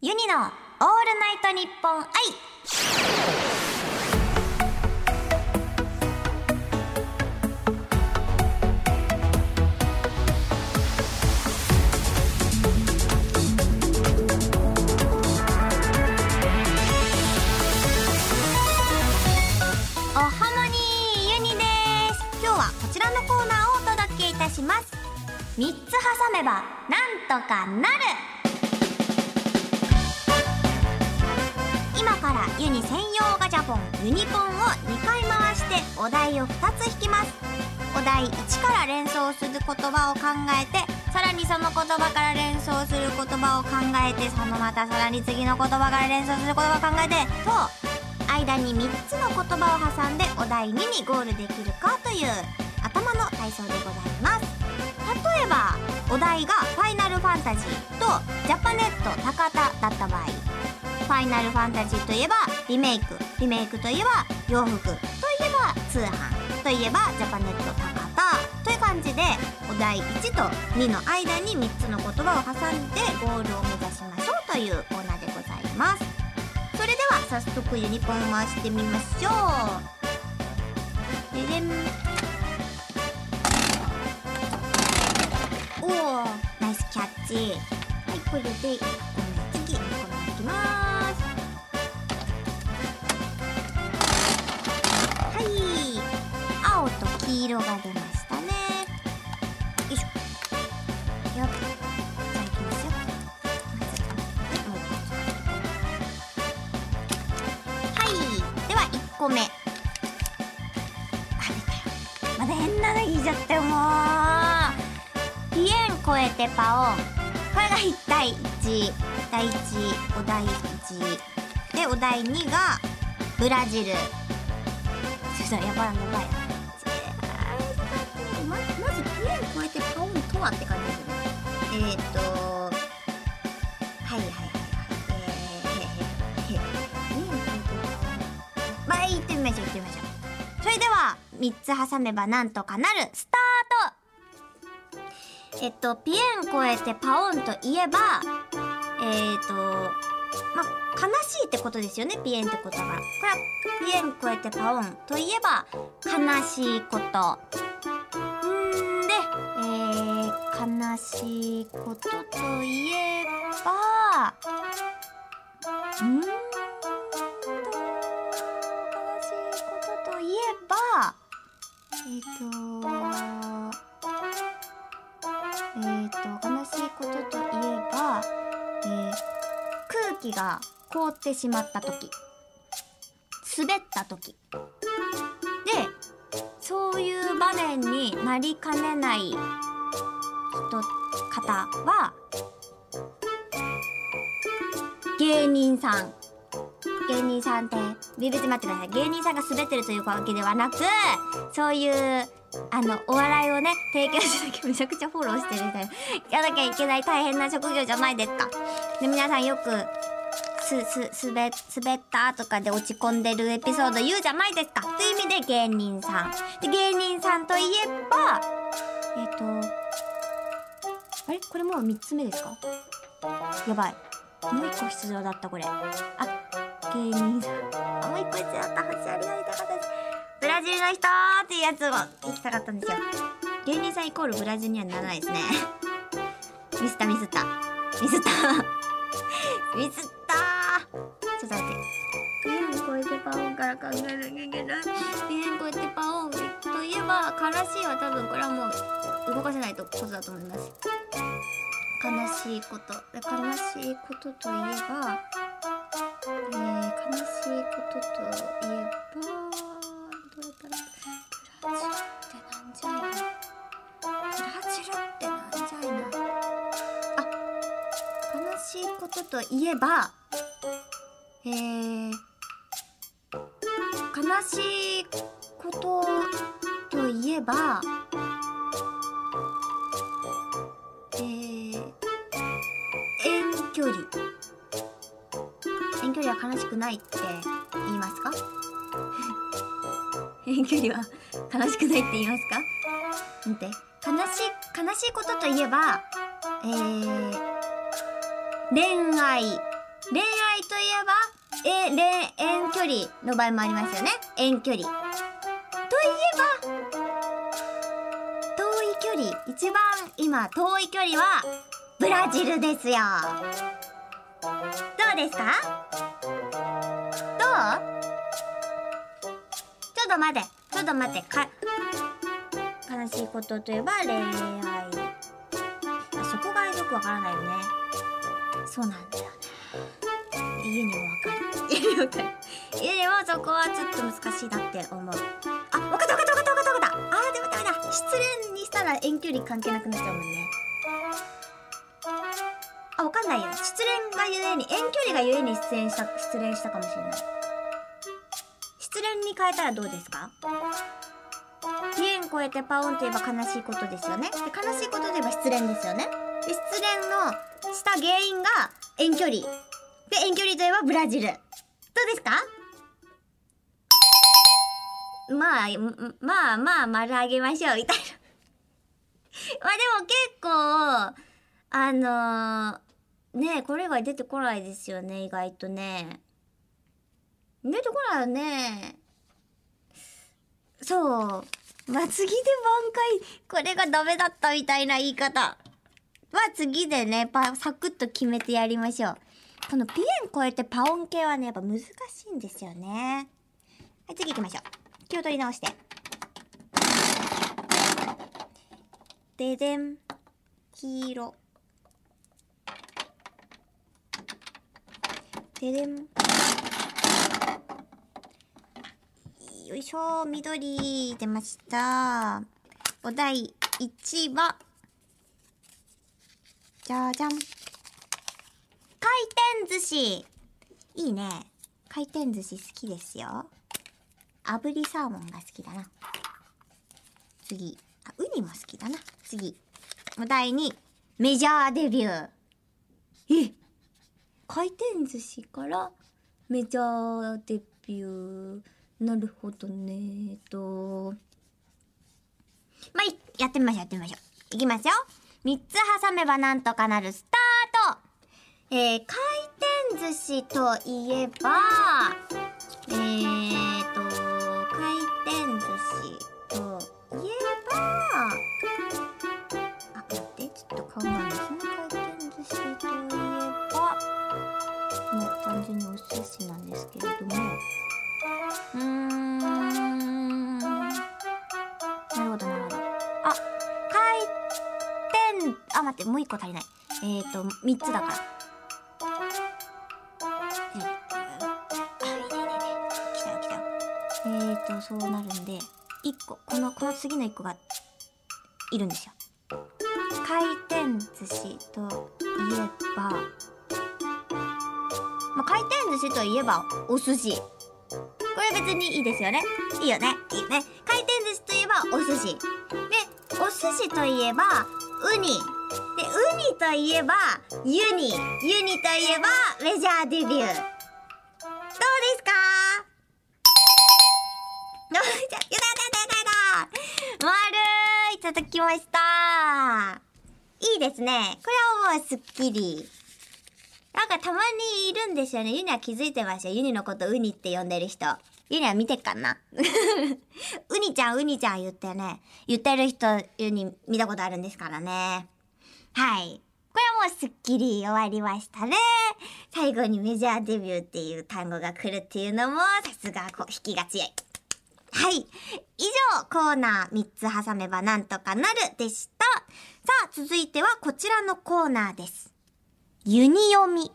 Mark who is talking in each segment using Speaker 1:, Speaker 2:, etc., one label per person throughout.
Speaker 1: ユニのオールナイトニッポン愛おハモニーユニです。今日はこちらのコーナーをお届けいたします。3つ挟めばなんとかなる。今からユニ専用ガチャポンユニポンを2回回してお題を2つ引きます。お題1から連想する言葉を考えてさらにその言葉から連想する言葉を考えてそのまたさらに次の言葉から連想する言葉を考えてと間に3つの言葉を挟んでお題2にゴールできるかという頭の体操でございます。例えばお題が「ファイナルファンタジー」と「ジャパネット高田」だった場合。ァイナルファンタジーといえばリメイク。リメイクといえば洋服。といえば通販。といえばジャパネット高田という感じでお題1と2の間に3つの言葉を挟んでゴールを目指しましょう。というコーナーでございます。それでは早速ユニポン回してみましょう。ででん。おおナイスキャッチ。はいこれでン超えてパオンこれが1対1第1お題1でお題2がブラジルちょっとやばいやばいままずピエン超えてパオンとはって感じですねえー、とはいはいはいはい。えー、へへへピエン超えてパオンまあ行ってみましょう。行ってみましょう。それでは3つ挟めばなんとかなる。スタートえっと、ピエン超えてパオンといえば、えっ、と、まあ、悲しいってことですよね、ピエンってことが。これは、ピエン超えてパオンといえば、悲しいこと。んで、えー、悲しいことといえば、んー、悲しいことといえば、えっ、と、えー、と悲しいことといえば、えー空気が凍ってしまった時滑った時。でそういう場面になりかねない人方は芸人さん。芸人さんって別に待ってください。芸人さんが滑ってるというわけではなくそういうあのお笑いをね提供しなきゃめちゃくちゃフォローしてるみたいな。やらなきゃいけない大変な職業じゃないですか。で皆さんよくすす滑滑ったとかで落ち込んでるエピソード言うじゃないですか。という意味で芸人さん。で芸人さんといえばえっ、とあれ？これもう3つ目ですか？やばい。もう一個出場だったこれ。あ芸人さん。あもう一個必要だった。星ありがりたかったです。ブラジルの人っていうやつを聞きたかったんですよ。芸人さんイコールブラジルにはならないですね。ミスったミスった。ミスった。ミスった。ちょっと待って。ピエン超えて。パオンから考えなきゃいけないピエン超えてパオンといえば悲しいは多分これはもう動かせないと。ことだと思います悲しいこと。悲しいことといえばえー、悲しいことといえばってなんじゃいなブラジルってなんじゃいな。あ悲しいことといえばえー、悲しいことといえばえー、遠距離。遠距離は悲しくないって言いますか？遠距離は悲しくないって言いますか？見て。悲しい悲しいことといえばえー、恋愛。恋愛といえば、え、恋、遠距離の場合もありますよね。遠距離。といえば、遠い距離、一番今遠い距離は、ブラジルですよ。どうですか？どう？ちょっと待って、ちょっと待って、か、悲しいことといえば恋愛。あそこがよくわからないよね。そうなんだよね。家にもわかる。家にもわかる。家にもそこはちょっと難しいなって思う。あ、わかったわかったわかったわかったわかった。あー、でもダメだ。失恋にしたら遠距離関係なくなっちゃうもんね。あ、わかんないよ。失恋がゆえに、遠距離がゆえに出演した、失恋したかもしれない。変えたらどうですか？ピエン越えてパオンといえば悲しいことですよね。で、悲しいことといえば失恋ですよね。で、失恋のした原因が遠距離。で、遠距離といえばブラジル。どうですか？まあ、まあまあ、丸あげましょう、みたいな。まあでも結構、あのー、ねこれ以外出てこないですよね、意外とね。出てこないよね。そう。まあ、次で挽回、これがダメだったみたいな言い方。まあ、次でね、パ、サクッと決めてやりましょう。このピエン超えてパオン系はね、やっぱ難しいんですよね。はい、次行きましょう。気を取り直して。ででん。黄色。ででん。よいしょ、緑出ました。お題1は、じゃじゃん。回転寿司。いいね。回転寿司好きですよ。炙りサーモンが好きだな。次。あ、ウニも好きだな。次。お題2、メジャーデビュー。え？回転寿司からメジャーデビュー。なるほどね。えっと。まあ、やってみましょう、やってみましょう。いきますよ。三つ挟めばなんとかなるスタートえー、回転寿司といえば、えー個足りない。えーと、三つだから。えー、あ、いいね、いいね。来たよ、来たよ。えーと、そうなるんで、一個、この、この次の一個が、いるんですよ。回転寿司といえば、まあ、回転寿司といえば、お寿司。これ別にいいですよね。いいよね。いいよね。回転寿司といえばお寿司。で、お寿司といえばウニ。で、ウニといえばユニ。ユニといえばメジャーデビュー。どうですか？やったやったやったやった丸いただきましたいいですね。これはもうすっきり。なんかたまにいるんですよね。ユニは気づいてました。ユニのことウニって呼んでる人。ユニは見てっかなウニちゃん、ウニちゃん言ってね。言ってる人、ユニ見たことあるんですからね。はい。これはもうすっきり終わりましたね。最後にメジャーデビューっていう単語が来るっていうのも、さすがこう、引きが強い。はい。以上、コーナー3つ挟めばなんとかなるでした。さあ、続いてはこちらのコーナーです。ユニ読み。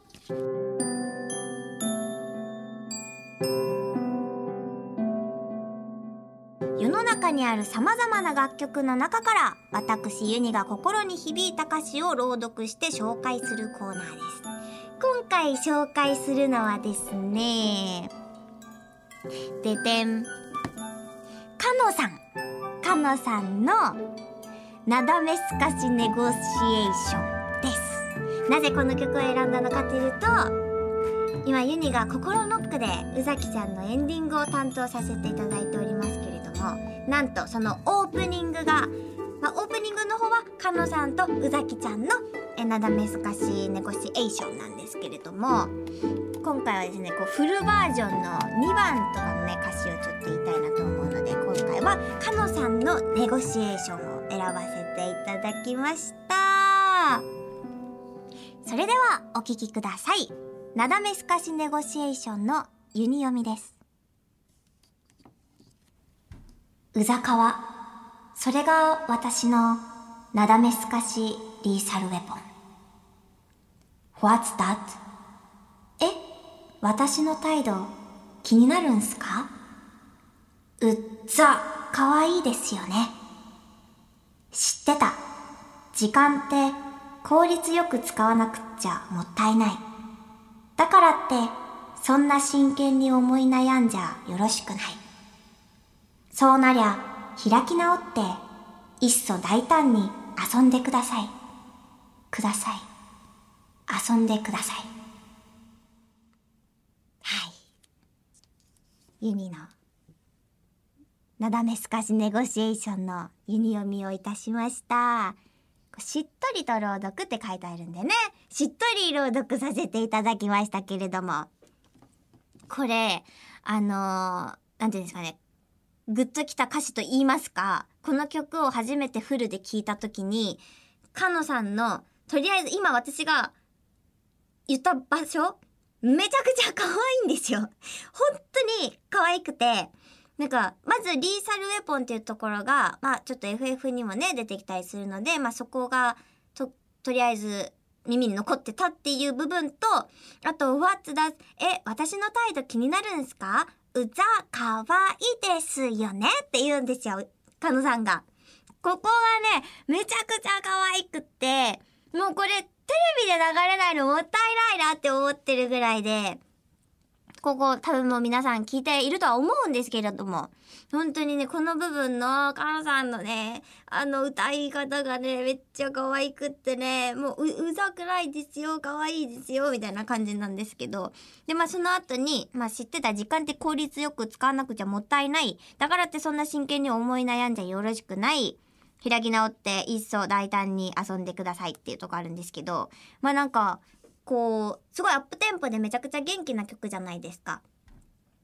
Speaker 1: 世の中にある様々な楽曲の中から私ユニが心に響いた歌詞を朗読して紹介するコーナーです。今回紹介するのはですね、ででん、かのさん。かのさんのなだめすかしネゴシエーションです。なぜこの曲を選んだのかというと、今ユニが心ノックで宇崎ちゃんのエンディングを担当させていただいておりなんとそのオープニングがまあ、オープニングの方はかのさんと宇崎ちゃんのえなだめすかしネゴシエーションなんですけれども今回はですねこうフルバージョンの2番とかのね歌詞をちょっと言いたいなと思うので今回はかのさんのネゴシエーションを選ばせていただきました。それではお聴きください。なだめすかしネゴシエーションのユニ読みです。うざかわそれが私のなだめすかしリーサルウェポン。What's that? え私の態度気になるんすか？うっざかわいいですよね。知ってた。時間って効率よく使わなくっちゃもったいない。だからってそんな真剣に思い悩んじゃよろしくない。そうなりゃ開き直っていっそ大胆に遊んでください。ください。遊んでください。はい。ユニのなだめすかしネゴシエーションのユニ読みをいたしました。しっとりと朗読って書いてあるんでね。しっとり朗読させていただきましたけれども。これあの、なんていうんですかね。グッときた歌詞と言いますかこの曲を初めてフルで聴いた時にかのさんのとりあえず今私が言った場所めちゃくちゃ可愛いんですよ。本当に可愛くて、なんか、まずリーサルウェポンっていうところが、まあちょっと FF にもね、出てきたりするので、まあそこが、と、とりあえず耳に残ってたっていう部分と、あと、What's that? え、私の態度気になるんすか？うざ、かわいいですよねって言うんですよ、かのさんが。ここがね、めちゃくちゃ可愛くって、もうこれ、テレビで流れないのもったいないなって思ってるぐらいで、ここ多分もう皆さん聞いているとは思うんですけれども、本当にね、この部分のカノさんのね、あの歌い方がね、めっちゃ可愛くってね、もうう、うざくないですよ、可愛いですよ、みたいな感じなんですけど、で、まあその後に、まあ知ってた時間って効率よく使わなくちゃもったいない。だからってそんな真剣に思い悩んじゃよろしくない。開き直って一層大胆に遊んでくださいっていうとこあるんですけど、まあなんか、こう、すごいアップテンポでめちゃくちゃ元気な曲じゃないですか。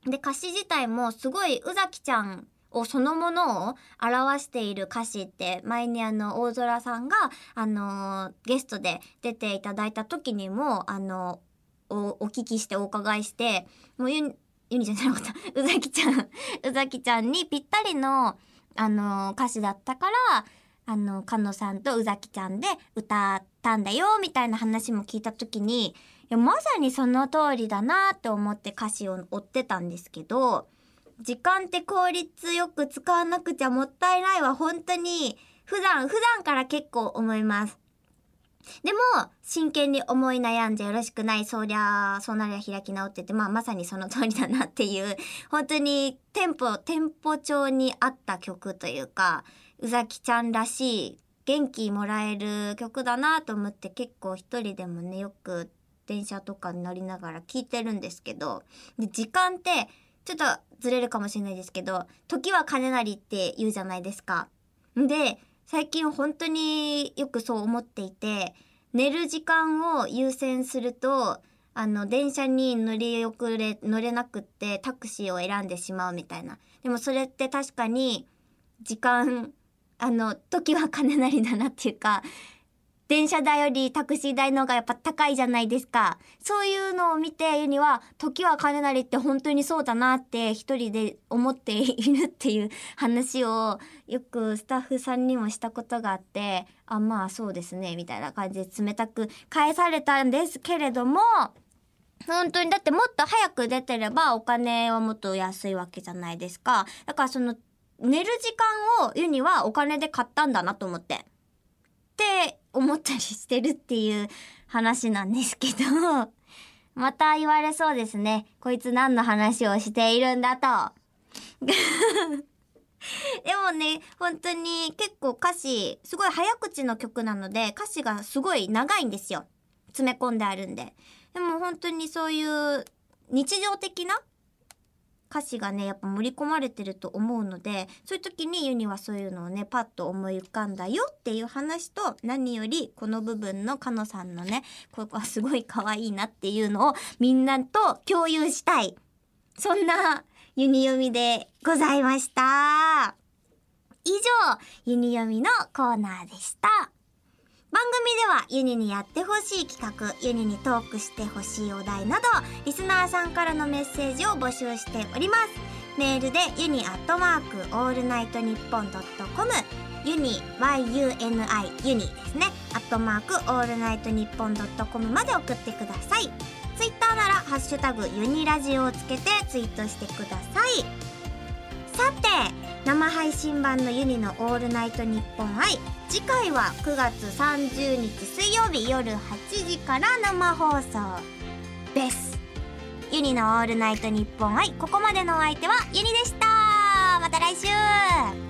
Speaker 1: で、歌詞自体もすごい宇崎ちゃんをそのものを表している歌詞って前にあの大空さんがあのゲストで出ていただいた時にもあのお聞きしてお伺いしてもうユニユニじゃなかった宇崎ちゃん宇崎ちゃんにぴったりのあの歌詞だったからあの菅野さんと宇崎ちゃんで歌ったんだよみたいな話も聞いた時にいやまさにその通りだなって思って歌詞を追ってたんですけど時間って効率よく使わなくちゃもったいないは本当に普段普段から結構思います。でも、真剣に思い悩んじゃよろしくない、そりゃ、そうなりゃ開き直ってて、まあまさにその通りだなっていう、本当にテンポ、テンポ調に合った曲というか、宇崎ちゃんらしい、元気もらえる曲だなと思って結構一人でもね、よく電車とかに乗りながら聴いてるんですけど、で時間ってちょっとずれるかもしれないですけど、時は金なりって言うじゃないですか。で、最近本当によくそう思っていて寝る時間を優先するとあの電車に乗り遅れ乗れなくってタクシーを選んでしまうみたいなでもそれって確かに時間あの時は金なりだなっていうか電車代よりタクシー代の方がやっぱ高いじゃないですか。そういうのを見て言うには、時は金なりって本当にそうだなって一人で思っているっていう話をよくスタッフさんにもしたことがあって、あ、まあそうですね、みたいな感じで冷たく返されたんですけれども、本当にだってもっと早く出てればお金はもっと安いわけじゃないですか。だからその寝る時間をユニはお金で買ったんだなと思って。って思ったりしてるっていう話なんですけど、また言われそうですね。こいつ何の話をしているんだと。でもね、本当に結構歌詞、すごい早口の曲なので、歌詞がすごい長いんですよ。詰め込んであるんで。でも本当にそういう日常的な歌詞がねやっぱ盛り込まれてると思うのでそういう時にユニはそういうのをねパッと思い浮かんだよっていう話と何よりこの部分のかのさんのねここはすごい可愛いなっていうのをみんなと共有したい。そんなユニ読みでございました。以上ユニ読みのコーナーでした。番組ではユニにやってほしい企画ユニにトークしてほしいお題などリスナーさんからのメッセージを募集しております。メールでユニアットマークオールナイトニッポンドットコムユニ YUNI ユニですね。アットマークオールナイトニッポンドットコムまで送ってください。ツイッターならハッシュタグユニラジオをつけてツイートしてください。さて生配信版のユニのオールナイトニッポン愛。次回は9月30日水曜日夜8時から生放送です。ユニのオールナイトニッポン愛。ここまでのお相手はユニでした。また来週。